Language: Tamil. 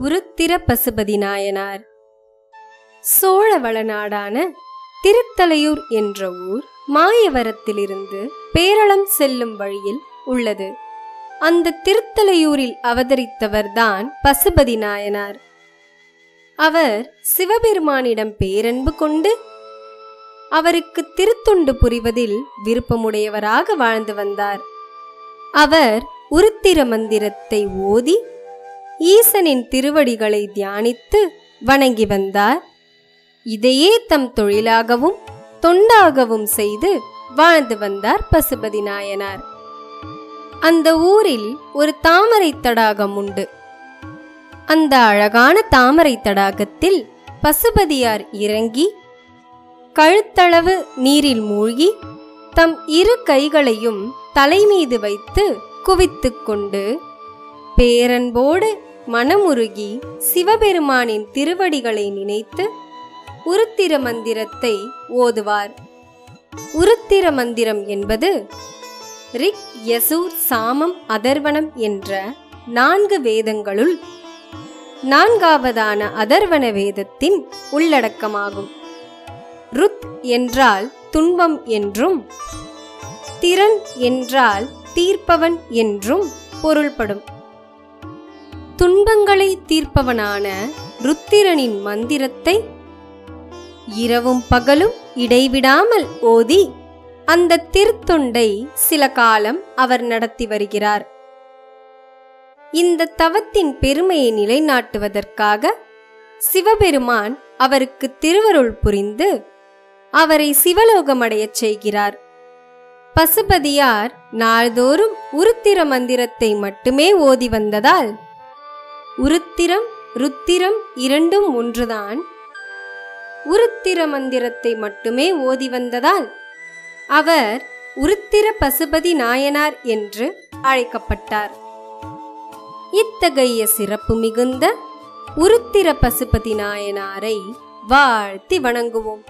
உருத்திர பசுபதி நாயனார். சோழ வளநாடான திருத்தலையூர் என்ற ஊர் மாயவரத்திலிருந்து பேரளம் செல்லும் வழியில் உள்ளது. அந்த திருத்தலையூரில் அவதரித்தவர்தான் பசுபதி நாயனார். அவர் சிவபெருமானிடம் பேரன்பு கொண்டு அவருக்கு திருத்தொண்டு புரிவதில் விருப்பமுடையவராக வாழ்ந்து வந்தார். அவர் உருத்திர மந்திரத்தை ஓதி ஈசனின் திருவடிகளை தியானித்து வணங்கி வந்தார். இதையே தம் தொழிலாகவும் தொண்டாகவும் செய்து வாழ்ந்து வந்தார் பசுபதி நாயனார். அந்த ஊரில் ஒரு தாமரை தடாகம் உண்டு. அந்த அழகான தாமரை தடாகத்தில் பசுபதியார் இறங்கி கழுத்தளவு நீரில் மூழ்கி தம் இரு கைகளையும் தலைமீது வைத்து குவித்துக்கொண்டு பேரன்போடு மனமுருகி சிவபெருமானின் திருவடிகளை நினைத்து உருத்திர மந்திரத்தை ஓதுவார். உருத்திர மந்திரம் என்பது ரிக் யசூர் சாமம் அதர்வனம் என்ற நான்கு வேதங்களுள் நான்காவதான அதர்வன வேதத்தின் உள்ளடக்கமாகும். ருத் என்றால் துன்பம் என்றும் திறன் என்றால் தீர்ப்பவன் என்றும் பொருள்படும். துன்பங்களை தீர்ப்பவனான ருத்திரனின் மந்திரத்தை இரவும் பகலும் இடைவிடாமல் ஓதி அந்த திருத்தொண்டை சில காலம் அவர் நடத்தி வருகிறார். இந்த தவத்தின் பெருமையை நிலைநாட்டுவதற்காக சிவபெருமான் அவருக்கு திருவருள் புரிந்து அவரை சிவலோகமடையச் செய்கிறார். பசுபதியார் நாள்தோறும் உருத்திர மந்திரத்தை மட்டுமே ஓதி வந்ததால் உருத்திரம் ருத்திரம் இரண்டும் ஒன்றுதான். உருத்திர மந்திரத்தை மட்டுமே ஓதி வந்ததால் அவர் உருத்திர பசுபதி நாயனார் என்று அழைக்கப்பட்டார். இத்தகைய சிறப்பு மிகுந்த உருத்திர பசுபதி நாயனாரை வாழ்த்தி வணங்குவோம்.